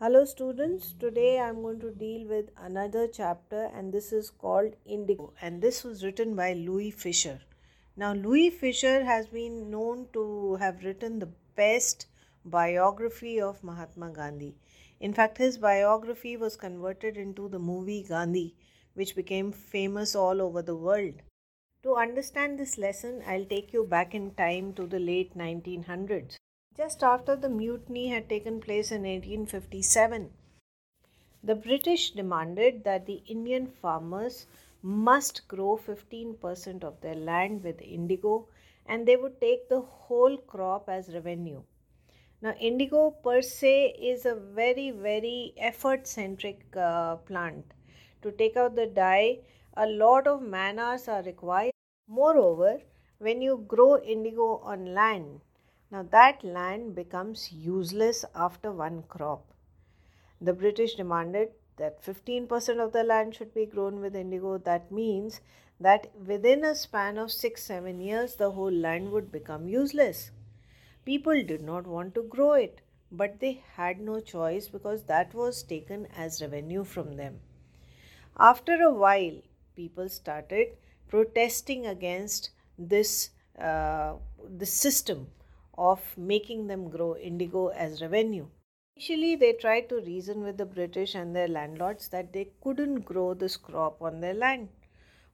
Hello, students. Today I'm going to deal with another chapter, and this is called Indigo. And this was written by Louis Fischer. Now, Louis Fischer has been known to have written the best biography of Mahatma Gandhi. In fact, his biography was converted into the movie Gandhi, which became famous all over the world. To understand this lesson, I'll take you back in time to the late 1900s just after the mutiny had taken place in 1857. The British demanded that the Indian farmers must grow 15% of their land with indigo and they would take the whole crop as revenue. Now, indigo per se is a very, very effort centric uh, plant. To take out the dye, a lot of man hours are required. Moreover, when you grow indigo on land, now that land becomes useless after one crop. The British demanded that 15% of the land should be grown with indigo. That means that within a span of 6 7 years, the whole land would become useless. People did not want to grow it, but they had no choice because that was taken as revenue from them. After a while, people started protesting against this, uh, this system of making them grow indigo as revenue. Initially, they tried to reason with the British and their landlords that they couldn't grow this crop on their land,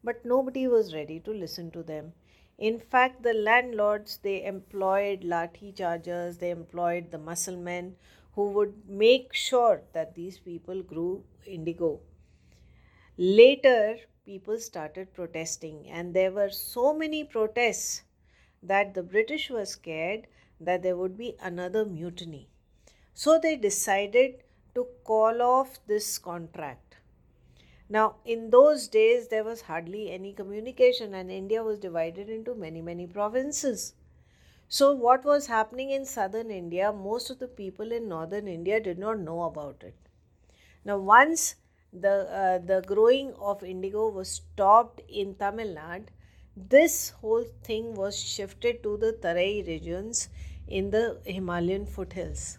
but nobody was ready to listen to them. In fact, the landlords they employed lathi chargers, they employed the muscle men who would make sure that these people grew indigo. Later, people started protesting, and there were so many protests that the British were scared that there would be another mutiny. So they decided to call off this contract. Now, in those days, there was hardly any communication, and India was divided into many, many provinces. So, what was happening in southern India, most of the people in northern India did not know about it. Now, once the, uh, the growing of indigo was stopped in Tamil Nadu, this whole thing was shifted to the Tarai regions in the Himalayan foothills.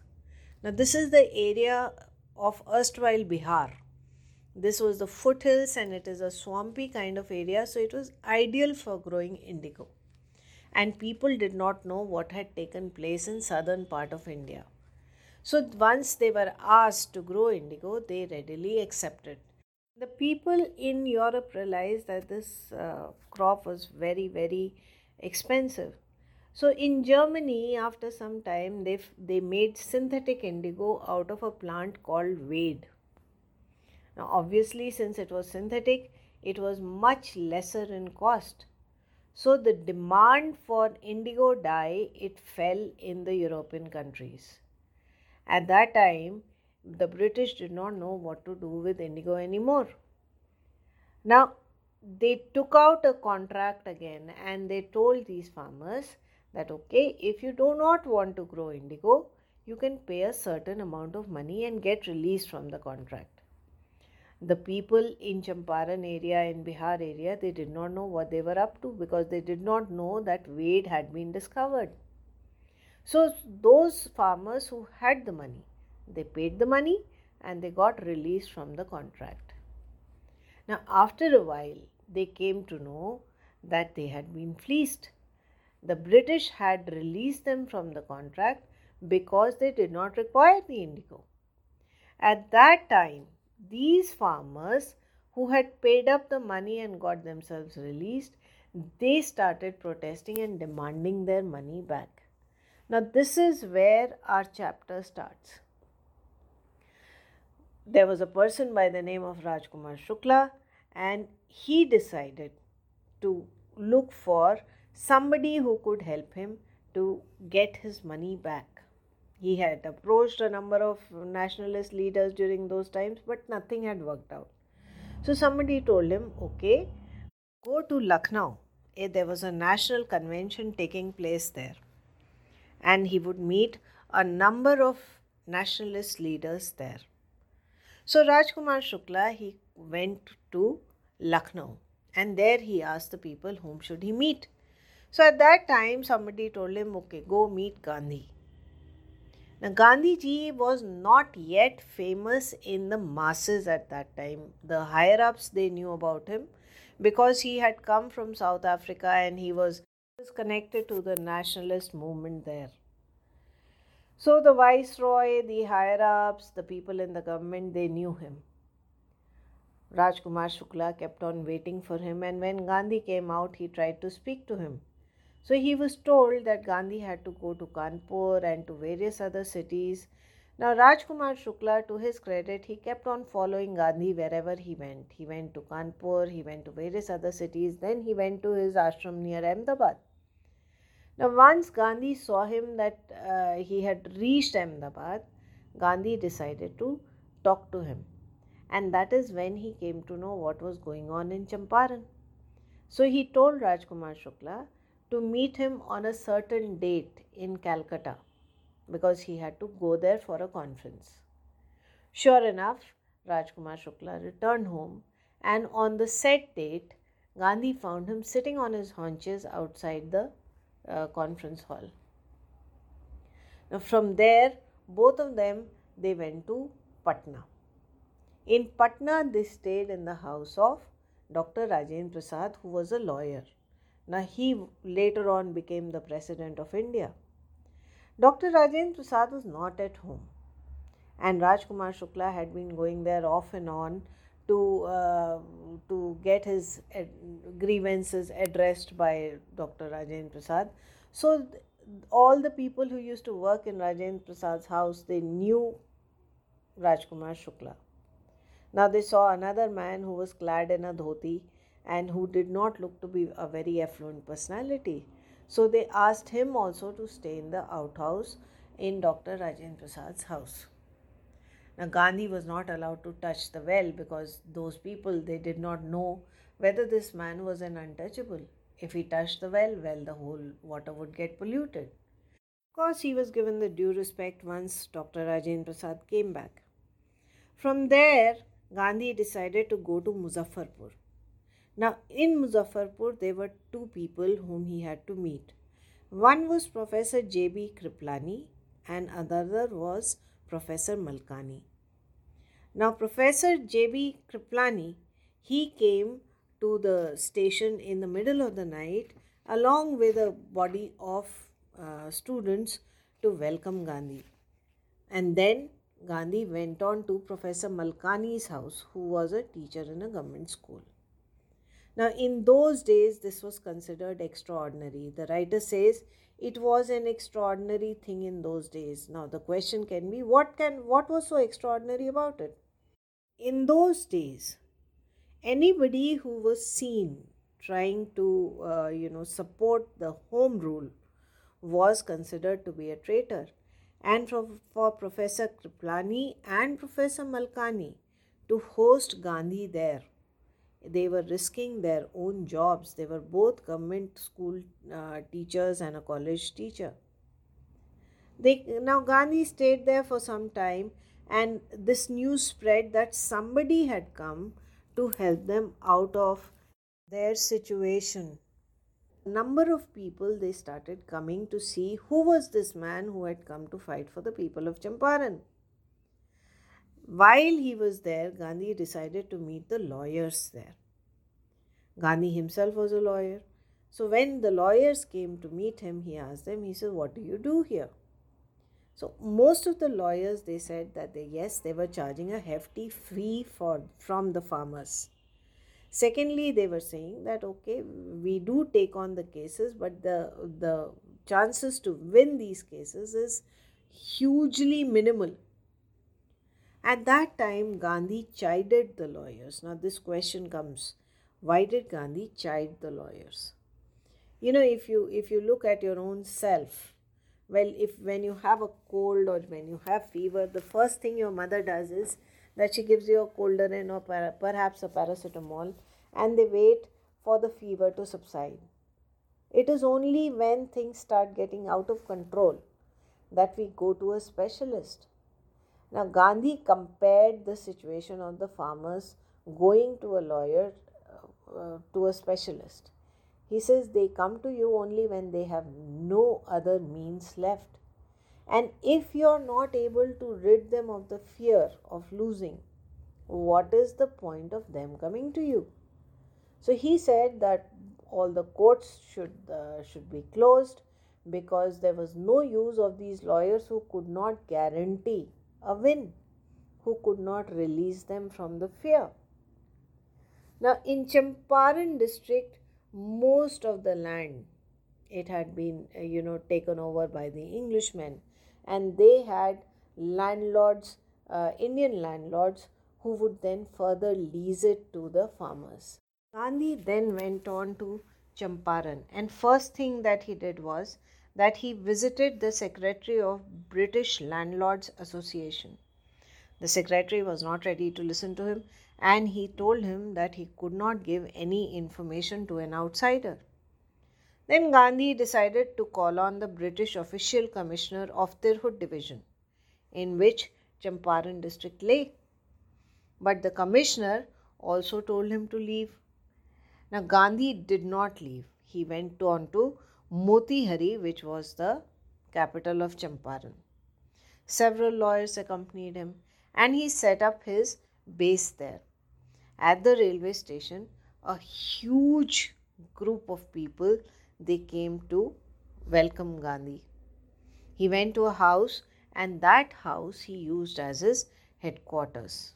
Now, this is the area of erstwhile Bihar. This was the foothills and it is a swampy kind of area, so it was ideal for growing indigo. And people did not know what had taken place in southern part of India. So once they were asked to grow indigo, they readily accepted. The people in Europe realized that this uh, crop was very, very expensive. So in Germany, after some time, they they made synthetic indigo out of a plant called Weid. Now, obviously, since it was synthetic, it was much lesser in cost. So the demand for indigo dye it fell in the European countries. At that time, the British did not know what to do with indigo anymore. Now, they took out a contract again and they told these farmers that okay, if you do not want to grow indigo, you can pay a certain amount of money and get released from the contract. The people in Champaran area, in Bihar area, they did not know what they were up to because they did not know that Weid had been discovered. So, those farmers who had the money, they paid the money and they got released from the contract. Now, after a while, they came to know that they had been fleeced. The British had released them from the contract because they did not require the indigo. At that time, these farmers who had paid up the money and got themselves released, they started protesting and demanding their money back. Now, this is where our chapter starts there was a person by the name of Rajkumar Shukla, and he decided to look for somebody who could help him to get his money back. He had approached a number of nationalist leaders during those times, but nothing had worked out. So somebody told him, okay, go to Lucknow. Eh, there was a national convention taking place there. And he would meet a number of nationalist leaders there. So Rajkumar Shukla he went to Lucknow and there he asked the people whom should he meet. So at that time somebody told him okay go meet Gandhi. Now, Gandhiji was not yet famous in the masses at that time. The higher ups they knew about him because he had come from South Africa and he was connected to the nationalist movement there. So the viceroy, the higher ups, the people in the government, they knew him. Rajkumar Shukla kept on waiting for him, and when Gandhi came out, he tried to speak to him. So he was told that Gandhi had to go to Kanpur and to various other cities. Now, Rajkumar Shukla, to his credit, he kept on following Gandhi wherever he went. He went to Kanpur, he went to various other cities, then he went to his ashram near Ahmedabad. Now, once Gandhi saw him that uh, he had reached Ahmedabad, Gandhi decided to talk to him. And that is when he came to know what was going on in Champaran. So he told Rajkumar Shukla to meet him on a certain date in Calcutta because he had to go there for a conference. Sure enough, Rajkumar Shukla returned home and on the set date, Gandhi found him sitting on his haunches outside the uh, conference hall. Now, from there, both of them they went to Patna. In Patna, they stayed in the house of Dr. Rajendra Prasad, who was a lawyer. Now, he later on became the President of India. Dr. Rajendra Prasad was not at home, and Rajkumar Shukla had been going there off and on to uh, to get his ad- grievances addressed by Dr. Rajendra Prasad. So, th- all the people who used to work in Rajendra Prasad's house they knew Rajkumar Shukla. Now they saw another man who was clad in a dhoti and who did not look to be a very affluent personality. So they asked him also to stay in the outhouse in Dr. Rajendra Prasad's house. Now Gandhi was not allowed to touch the well because those people they did not know whether this man was an untouchable. If he touched the well, well the whole water would get polluted. Of course, he was given the due respect once Dr. Rajendra Prasad came back. From there, Gandhi decided to go to Muzaffarpur. Now, in Muzaffarpur, there were two people whom he had to meet. One was Professor J.B. Kriplani, and another was Professor Malkani. Now, Professor J.B. Kriplani, he came to the station in the middle of the night along with a body of uh, students to welcome Gandhi. And then Gandhi went on to Professor Malkani's house, who was a teacher in a government school. Now, in those days, this was considered extraordinary. The writer says it was an extraordinary thing in those days. Now, the question can be what can what was so extraordinary about it? In those days, anybody who was seen trying to, uh, you know, support the home rule was considered to be a traitor. And for, for Professor Kriplani and Professor Malkani to host Gandhi there they were risking their own jobs. They were both government school uh, teachers and a college teacher. They now Gandhi stayed there for some time, and this news spread that somebody had come to help them out of their situation. A number of people they started coming to see who was this man who had come to fight for the people of Champaran. While he was there, Gandhi decided to meet the lawyers there. Gandhi himself was a lawyer. So when the lawyers came to meet him, he asked them, he said, What do you do here? So most of the lawyers they said that they yes, they were charging a hefty fee for from the farmers. Secondly, they were saying that okay, we do take on the cases, but the the chances to win these cases is hugely minimal. At that time, Gandhi chided the lawyers. Now, this question comes why did Gandhi chide the lawyers? You know, if you if you look at your own self, well, if when you have a cold or when you have fever, the first thing your mother does is that she gives you a Colderen or perhaps a paracetamol, and they wait for the fever to subside. It is only when things start getting out of control that we go to a specialist. Now, Gandhi compared the situation of the farmers going to a lawyer uh, to a specialist. He says they come to you only when they have no other means left. And if you're not able to rid them of the fear of losing, what is the point of them coming to you? So he said that all the courts should uh, should be closed because there was no use of these lawyers who could not guarantee a win, who could not release them from the fear. Now, in Champaran district, most of the land it had been uh, you know taken over by the Englishmen, and they had landlords, uh, Indian landlords, who would then further lease it to the farmers. Gandhi then went on to Champaran, and first thing that he did was that he visited the secretary of British Landlords Association. The secretary was not ready to listen to him and he told him that he could not give any information to an outsider. Then Gandhi decided to call on the British official commissioner of Tirhut division, in which Champaran district lay. But the commissioner also told him to leave. Now Gandhi did not leave. He went on to Motihari, which was the capital of Champaran. Several lawyers accompanied him and he set up his base there. At the railway station, a huge group of people they came to welcome Gandhi. He went to a house and that house he used as his headquarters.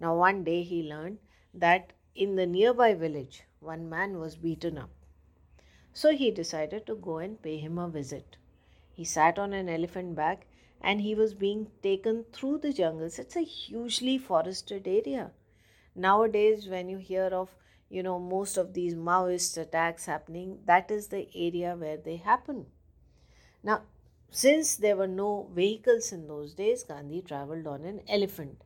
Now one day he learned that in the nearby village one man was beaten up. So he decided to go and pay him a visit. He sat on an elephant back and he was being taken through the jungles. It's a hugely forested area. Nowadays, when you hear of you know most of these Maoist attacks happening, that is the area where they happen. Now, since there were no vehicles in those days, Gandhi traveled on an elephant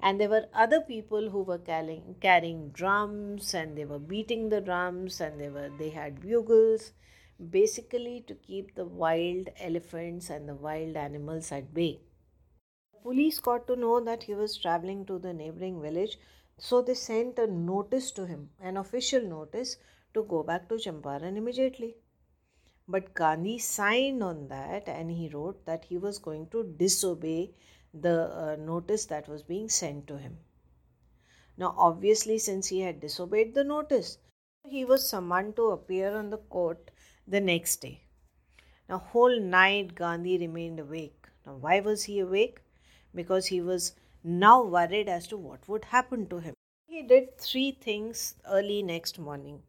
and there were other people who were carrying, carrying drums and they were beating the drums and they were they had bugles basically to keep the wild elephants and the wild animals at bay. Police got to know that he was traveling to the neighboring village so they sent a notice to him an official notice to go back to champaran immediately. But gandhi signed on that and he wrote that he was going to disobey the uh, notice that was being sent to him. Now, obviously, since he had disobeyed the notice, he was summoned to appear on the court the next day. Now, whole night Gandhi remained awake. Now, why was he awake? Because he was now worried as to what would happen to him. He did three things early next morning.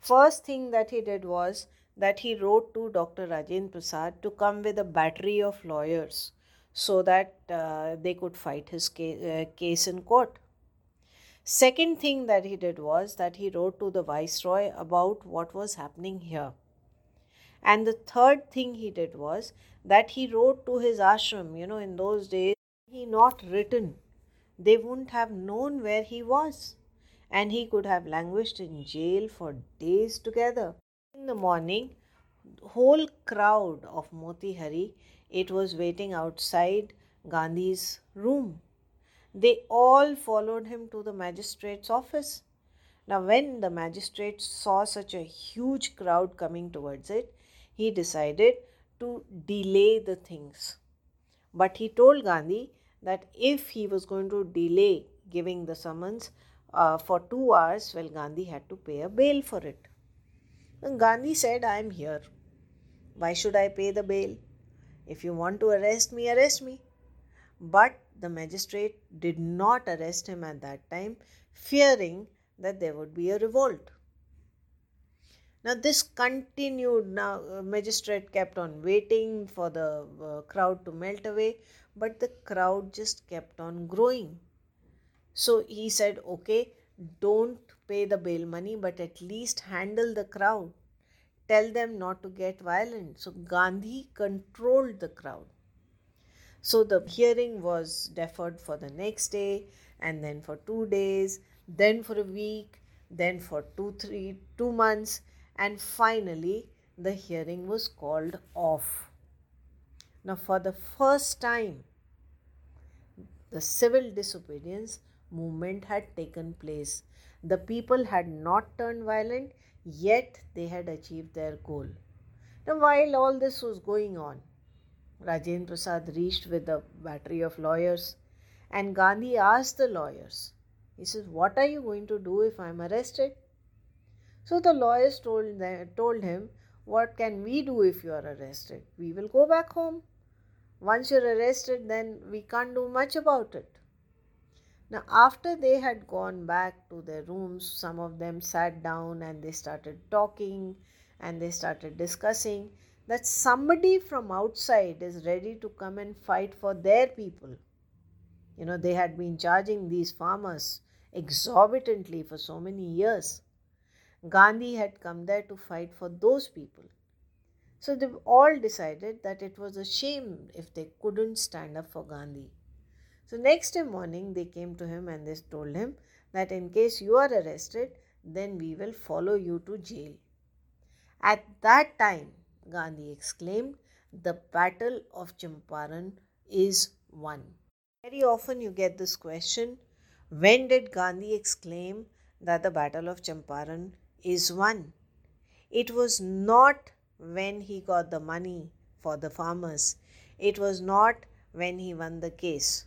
First thing that he did was that he wrote to Dr. Rajendra Prasad to come with a battery of lawyers so that uh, they could fight his case, uh, case in court. Second thing that he did was that he wrote to the viceroy about what was happening here. And the third thing he did was that he wrote to his ashram. You know, in those days, he not written, they wouldn't have known where he was. And he could have languished in jail for days together. In the morning, whole crowd of Motihari it was waiting outside Gandhi's room. They all followed him to the magistrate's office. Now, when the magistrate saw such a huge crowd coming towards it, he decided to delay the things. But he told Gandhi that if he was going to delay giving the summons uh, for two hours, well, Gandhi had to pay a bail for it. And Gandhi said, I am here. Why should I pay the bail? If you want to arrest me, arrest me. But the magistrate did not arrest him at that time, fearing that there would be a revolt. Now, this continued. Now, uh, magistrate kept on waiting for the uh, crowd to melt away, but the crowd just kept on growing. So he said, Okay, don't pay the bail money, but at least handle the crowd tell them not to get violent. So Gandhi controlled the crowd. So the hearing was deferred for the next day, and then for two days, then for a week, then for two, three, two months, and finally the hearing was called off. Now, for the first time, the civil disobedience movement had taken place. The people had not turned violent, yet they had achieved their goal. Now, while all this was going on, Rajendra Prasad reached with a battery of lawyers, and Gandhi asked the lawyers, he says, What are you going to do if I'm arrested? So the lawyers told, them, told him, What can we do if you are arrested? We will go back home. Once you're arrested, then we can't do much about it. Now, after they had gone back to their rooms, some of them sat down and they started talking and they started discussing that somebody from outside is ready to come and fight for their people. You know, they had been charging these farmers exorbitantly for so many years. Gandhi had come there to fight for those people. So they all decided that it was a shame if they couldn't stand up for Gandhi. So next day morning they came to him and they told him that in case you are arrested, then we will follow you to jail. At that time, Gandhi exclaimed, the battle of Champaran is won. Very often you get this question when did Gandhi exclaim that the battle of Champaran is won? It was not when he got the money for the farmers, it was not when he won the case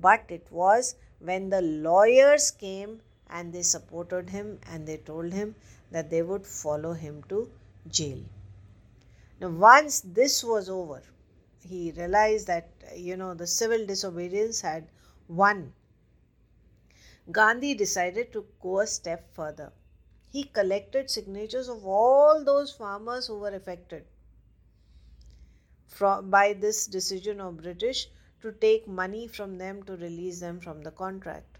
but it was when the lawyers came and they supported him and they told him that they would follow him to jail. Now, once this was over, he realized that you know the civil disobedience had won. Gandhi decided to go a step further. He collected signatures of all those farmers who were affected from, by this decision of British to take money from them to release them from the contract.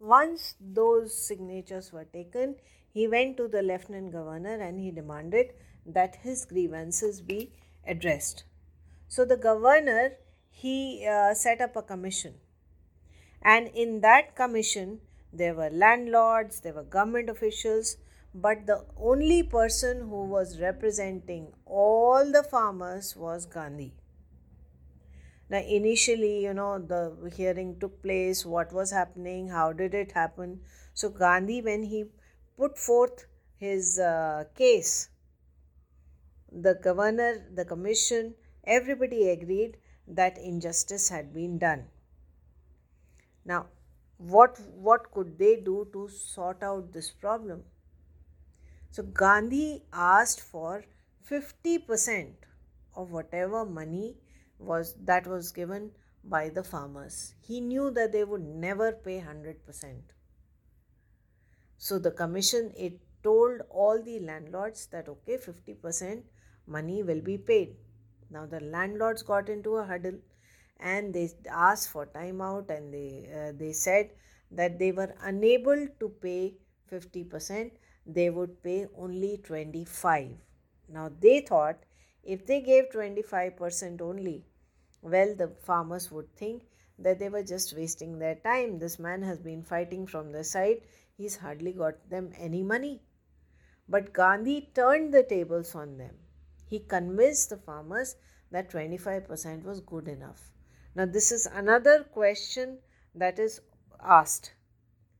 Once those signatures were taken, he went to the lieutenant governor and he demanded that his grievances be addressed. So the governor he uh, set up a commission, and in that commission there were landlords, there were government officials, but the only person who was representing all the farmers was Gandhi. Now, initially, you know, the hearing took place, what was happening, how did it happen. So, Gandhi, when he put forth his uh, case, the governor, the commission, everybody agreed that injustice had been done. Now, what, what could they do to sort out this problem? So, Gandhi asked for 50% of whatever money was that was given by the farmers. He knew that they would never pay 100%. So the commission it told all the landlords that okay 50% money will be paid. Now the landlords got into a huddle and they asked for time out and they uh, they said that they were unable to pay 50% they would pay only 25 now they thought if they gave 25% only well, the farmers would think that they were just wasting their time. This man has been fighting from the side, he's hardly got them any money. But Gandhi turned the tables on them. He convinced the farmers that 25% was good enough. Now, this is another question that is asked.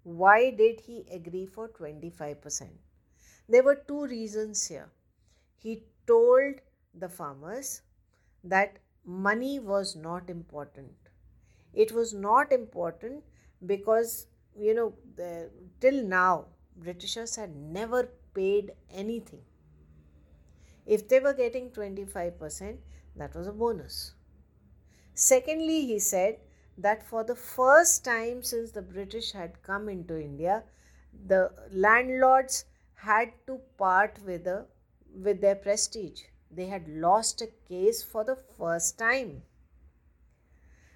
Why did he agree for 25%? There were two reasons here. He told the farmers that money was not important. It was not important because, you know, the, till now, Britishers had never paid anything. If they were getting 25%, that was a bonus. Secondly, he said that for the first time since the British had come into India, the landlords had to part with, a, with their prestige they had lost a case for the first time.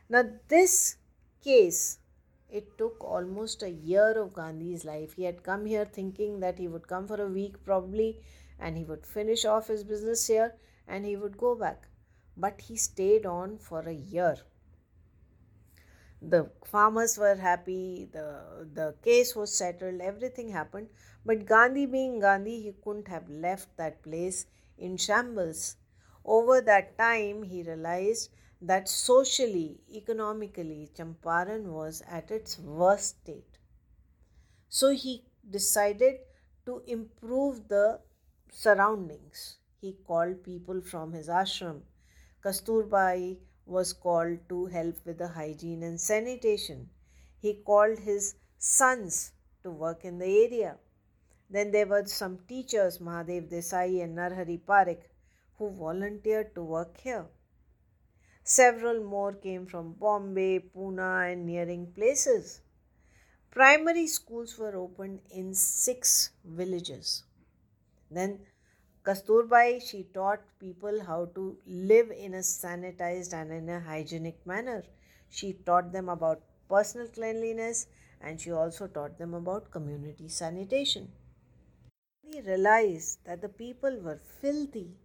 Now, this case, it took almost a year of Gandhi's life. He had come here thinking that he would come for a week probably and he would finish off his business here and he would go back. But he stayed on for a year. The farmers were happy, the, the case was settled, everything happened. But Gandhi, being Gandhi, he couldn't have left that place in shambles. Over that time, he realized that socially, economically, Champaran was at its worst state. So he decided to improve the surroundings. He called people from his ashram, Kasturbai was called to help with the hygiene and sanitation. He called his sons to work in the area. Then there were some teachers, Mahadev Desai and Narhari Parekh, who volunteered to work here. Several more came from Bombay, Pune, and nearing places. Primary schools were opened in six villages. Then Kasturbai, she taught people how to live in a sanitized and in a hygienic manner. She taught them about personal cleanliness and she also taught them about community sanitation. He realized that the people were filthy.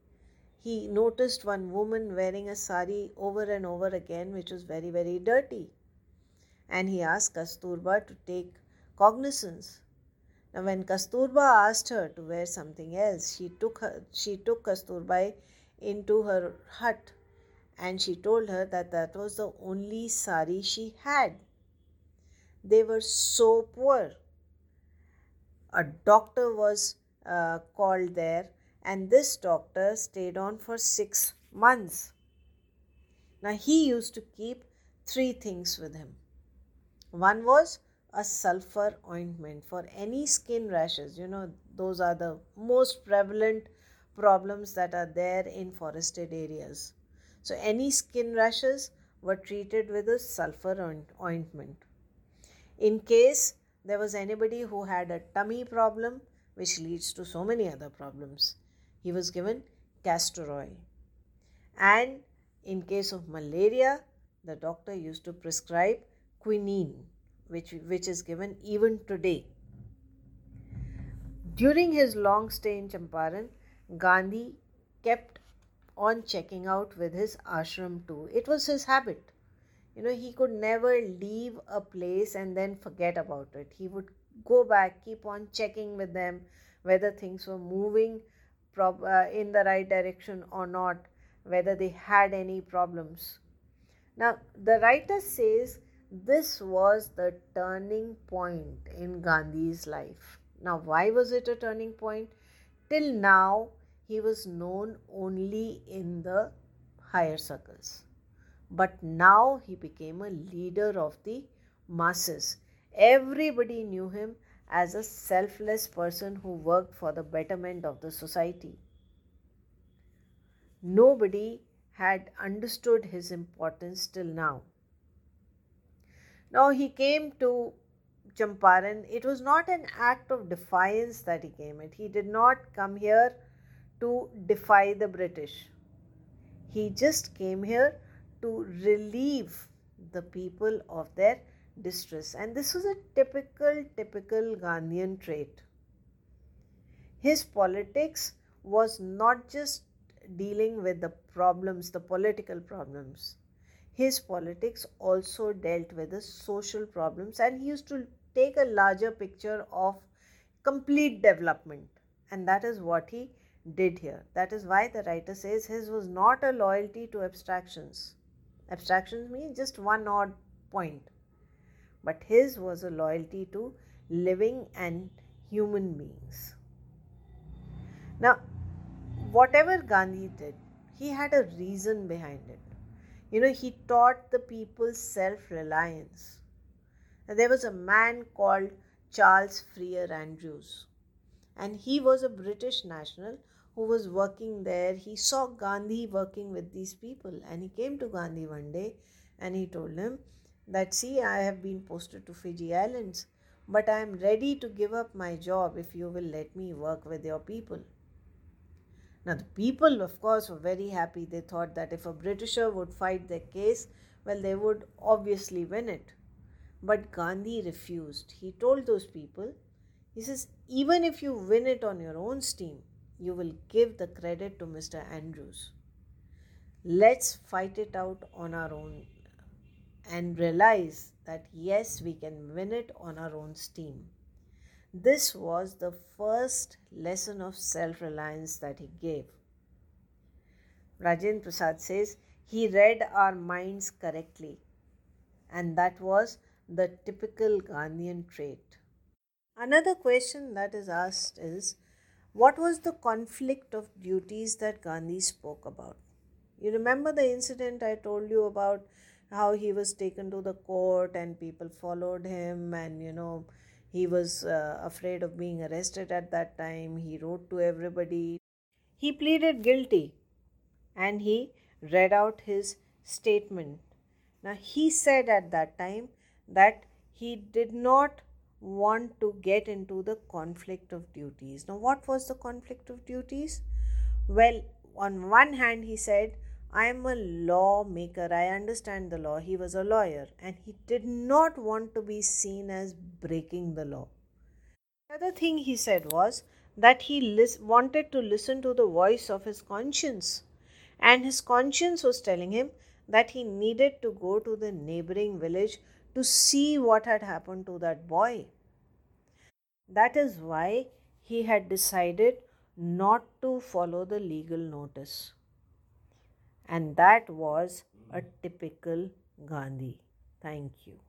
He noticed one woman wearing a sari over and over again, which was very, very dirty. And he asked Kasturba to take cognizance. Now, when Kasturba asked her to wear something else, she took her, she took Kasturba into her hut, and she told her that that was the only sari she had. They were so poor. A doctor was uh, called there, and this doctor stayed on for six months. Now, he used to keep three things with him. One was a sulfur ointment for any skin rashes. You know, those are the most prevalent problems that are there in forested areas. So, any skin rashes were treated with a sulfur ointment. In case there was anybody who had a tummy problem, which leads to so many other problems, he was given castor oil. And in case of malaria, the doctor used to prescribe quinine, which, which is given even today. During his long stay in Champaran, Gandhi kept on checking out with his ashram too. It was his habit you know he could never leave a place and then forget about it he would go back keep on checking with them whether things were moving prob- uh, in the right direction or not whether they had any problems. Now the writer says this was the turning point in gandhi's life. Now why was it a turning point? Till now he was known only in the higher circles. But now he became a leader of the masses. Everybody knew him as a selfless person who worked for the betterment of the society. Nobody had understood his importance till now. Now he came to Champaran. It was not an act of defiance that he came at. He did not come here to defy the British. He just came here to relieve the people of their distress. And this was a typical, typical Gandhian trait. His politics was not just dealing with the problems, the political problems. His politics also dealt with the social problems, and he used to take a larger picture of complete development. And that is what he did here. That is why the writer says his was not a loyalty to abstractions Abstractions mean just one odd point. But his was a loyalty to living and human beings. Now, whatever Gandhi did, he had a reason behind it. You know, he taught the people self reliance. There was a man called Charles Freer Andrews, and he was a British national who was working there, he saw Gandhi working with these people and he came to Gandhi one day and he told him that, See, I have been posted to Fiji Islands, but I am ready to give up my job if you will let me work with your people. Now, the people, of course, were very happy. They thought that if a Britisher would fight their case, well, they would obviously win it. But Gandhi refused. He told those people, he says, even if you win it on your own steam, you will give the credit to Mr. Andrews. Let's fight it out on our own and realize that yes, we can win it on our own steam. This was the first lesson of self reliance that he gave. Rajendra Prasad says he read our minds correctly, and that was the typical Gandhian trait. Another question that is asked is what was the conflict of duties that Gandhi spoke about? You remember the incident I told you about how he was taken to the court and people followed him, and you know, he was uh, afraid of being arrested at that time. He wrote to everybody. He pleaded guilty and he read out his statement. Now, he said at that time that he did not want to get into the conflict of duties. Now, what was the conflict of duties? Well, on one hand, he said, I am a lawmaker, I understand the law. He was a lawyer and he did not want to be seen as breaking the law. The other thing he said was that he lis- wanted to listen to the voice of his conscience, and his conscience was telling him that he needed to go to the neighboring village to see what had happened to that boy. That is why he had decided not to follow the legal notice. And that was a typical Gandhi. Thank you.